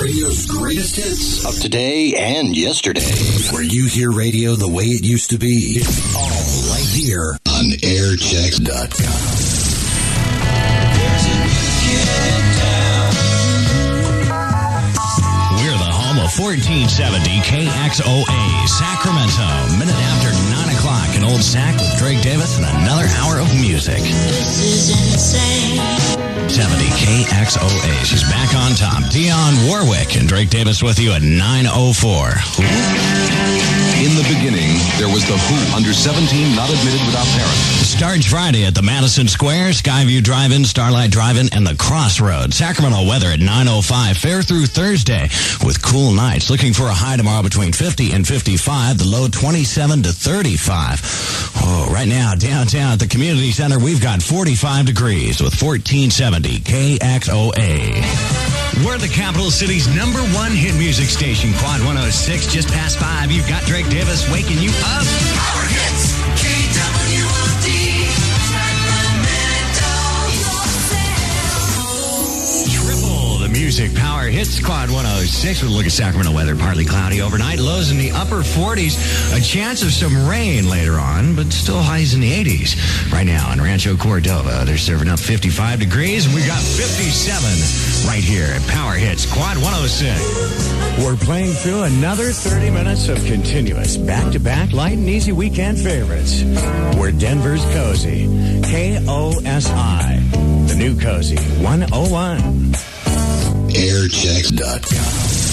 Radio's greatest hits of today and yesterday. Where you hear radio the way it used to be. It's all right here on airchecks.com. We're the home of 1470 KXOA, Sacramento. Minute after 9 o'clock in Old Sac with Drake Davis and another hour of music. This is insane. 70 KXOA. She's back on top. Dionne Warwick and Drake Davis with you at 904. In the beginning, there was the Who under 17 not admitted without parents. Starts Friday at the Madison Square, Skyview Drive-In, Starlight Drive-In, and the Crossroads. Sacramento weather at 905. Fair through Thursday with cool nights. Looking for a high tomorrow between 50 and 55. The low 27 to 35. Oh, right now downtown at the community center, we've got 45 degrees with 1470 KXOA. We're the capital city's number one hit music station, Quad 106, just past five. You've got Drake Davis waking you up. Power hits. Music power hits Quad 106 with a look at Sacramento weather. Partly cloudy overnight, lows in the upper 40s. A chance of some rain later on, but still highs in the 80s. Right now in Rancho Cordova, they're serving up 55 degrees, and we got 57 right here at Power Hits Quad 106. We're playing through another 30 minutes of continuous back-to-back light and easy weekend favorites. We're Denver's Cozy, K-O-S-I, the new Cozy 101. Airchecks.com.